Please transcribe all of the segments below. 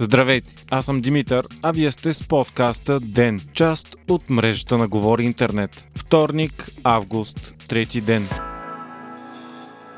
Здравейте, аз съм Димитър, а вие сте с подкаста ДЕН, част от мрежата на Говори Интернет. Вторник, август, трети ден.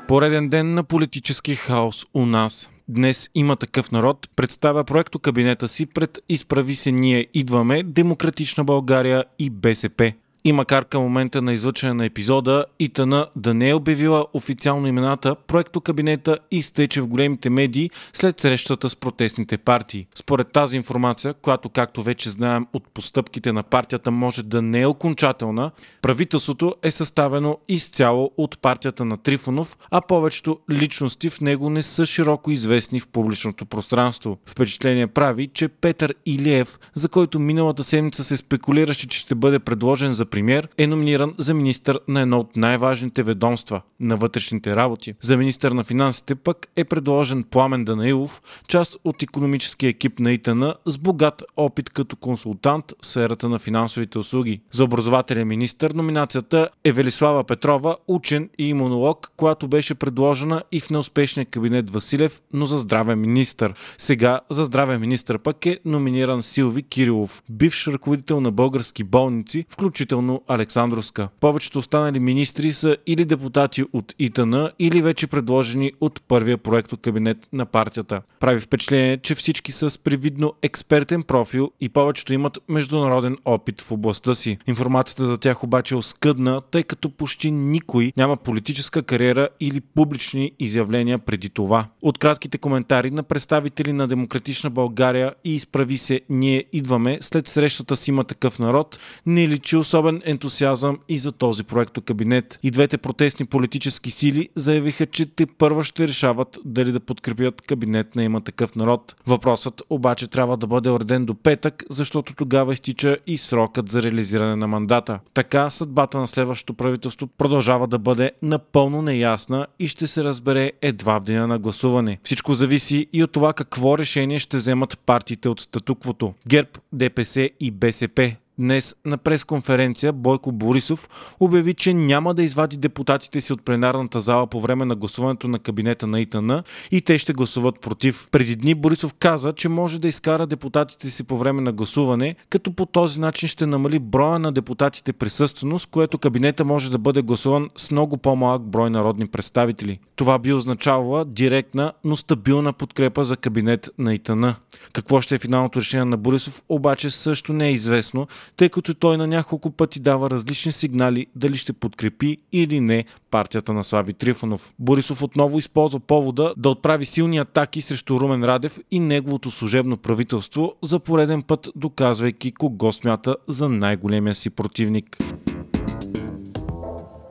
Пореден ден на политически хаос у нас. Днес има такъв народ, представя проекто кабинета си пред Изправи се ние идваме, Демократична България и БСП. И макар към момента на излъчване на епизода, ИТН да не е обявила официално имената, проекто кабинета изтече в големите медии след срещата с протестните партии. Според тази информация, която както вече знаем от постъпките на партията може да не е окончателна, правителството е съставено изцяло от партията на Трифонов, а повечето личности в него не са широко известни в публичното пространство. Впечатление прави, че Петър Илиев, за който миналата седмица се спекулираше, че ще бъде предложен за премьер, е номиниран за министър на едно от най-важните ведомства на вътрешните работи. За министър на финансите пък е предложен Пламен Данаилов, част от економическия екип на ИТН с богат опит като консултант в сферата на финансовите услуги. За образователен министър номинацията е Велислава Петрова, учен и имунолог, която беше предложена и в неуспешния кабинет Василев, но за здравен министър. Сега за здравен министър пък е номиниран Силви Кирилов, бивш ръководител на български болници, включително включително Александровска. Повечето останали министри са или депутати от ИТН, или вече предложени от първия проекто кабинет на партията. Прави впечатление, че всички са с привидно експертен профил и повечето имат международен опит в областта си. Информацията за тях обаче е оскъдна, тъй като почти никой няма политическа кариера или публични изявления преди това. От кратките коментари на представители на Демократична България и изправи се ние идваме след срещата си има такъв народ, не личи особено особен ентусиазъм и за този проекто кабинет. И двете протестни политически сили заявиха, че те първа ще решават дали да подкрепят кабинет на има такъв народ. Въпросът обаче трябва да бъде уреден до петък, защото тогава изтича и срокът за реализиране на мандата. Така съдбата на следващото правителство продължава да бъде напълно неясна и ще се разбере едва в деня на гласуване. Всичко зависи и от това какво решение ще вземат партиите от статуквото. ГЕРБ, ДПС и БСП Днес на пресконференция Бойко Борисов обяви, че няма да извади депутатите си от пленарната зала по време на гласуването на кабинета на ИТН и те ще гласуват против. Преди дни Борисов каза, че може да изкара депутатите си по време на гласуване, като по този начин ще намали броя на депутатите присъствено, с което кабинета може да бъде гласуван с много по-малък брой народни представители. Това би означавало директна, но стабилна подкрепа за кабинет на ИТН. Какво ще е финалното решение на Борисов, обаче също не е известно, тъй като той на няколко пъти дава различни сигнали дали ще подкрепи или не партията на Слави Трифонов. Борисов отново използва повода да отправи силни атаки срещу Румен Радев и неговото служебно правителство за пореден път доказвайки кого смята за най-големия си противник.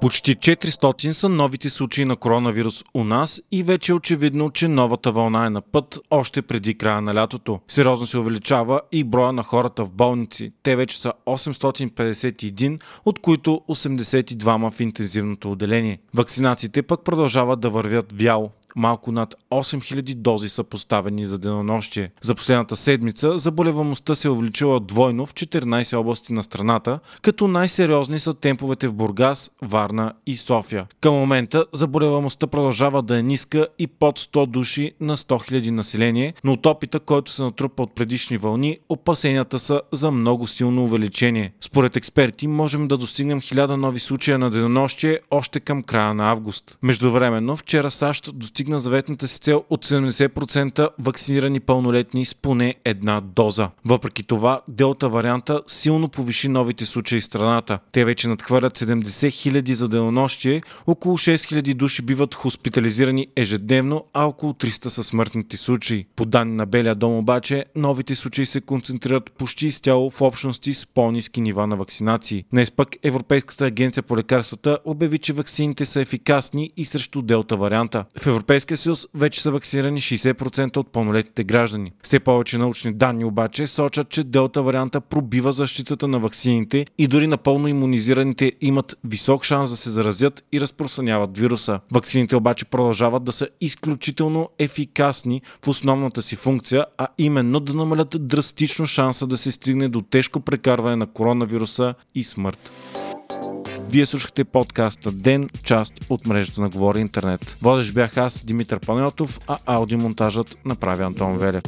Почти 400 са новите случаи на коронавирус у нас и вече е очевидно, че новата вълна е на път още преди края на лятото. Сериозно се увеличава и броя на хората в болници. Те вече са 851, от които 82 в интензивното отделение. Вакцинациите пък продължават да вървят вяло малко над 8000 дози са поставени за денонощие. За последната седмица заболеваността се е увеличила двойно в 14 области на страната, като най-сериозни са темповете в Бургас, Варна и София. Към момента заболеваността продължава да е ниска и под 100 души на 100 000 население, но от опита, който се натрупа от предишни вълни, опасенията са за много силно увеличение. Според експерти можем да достигнем 1000 нови случая на денонощие още към края на август. Междувременно, вчера САЩ достигна постигна заветната си цел от 70% вакцинирани пълнолетни с поне една доза. Въпреки това, делта варианта силно повиши новите случаи в страната. Те вече надхвърлят 70 000 за денонощие, около 6 000 души биват хоспитализирани ежедневно, а около 300 са смъртните случаи. По данни на Белия дом обаче, новите случаи се концентрират почти изцяло в общности с по-низки нива на вакцинации. Днес пък Европейската агенция по лекарствата обяви, че вакцините са ефикасни и срещу делта варианта. В Европейския съюз вече са вакцинирани 60% от пълнолетните граждани. Все повече научни данни обаче сочат, че делта варианта пробива защитата на вакцините и дори напълно иммунизираните имат висок шанс да се заразят и разпространяват вируса. Вакцините обаче продължават да са изключително ефикасни в основната си функция, а именно да намалят драстично шанса да се стигне до тежко прекарване на коронавируса и смърт. Вие слушахте подкаста Ден, част от мрежата на Говори Интернет. Водещ бях аз, Димитър Панелтов, а аудиомонтажът направи Антон Велев.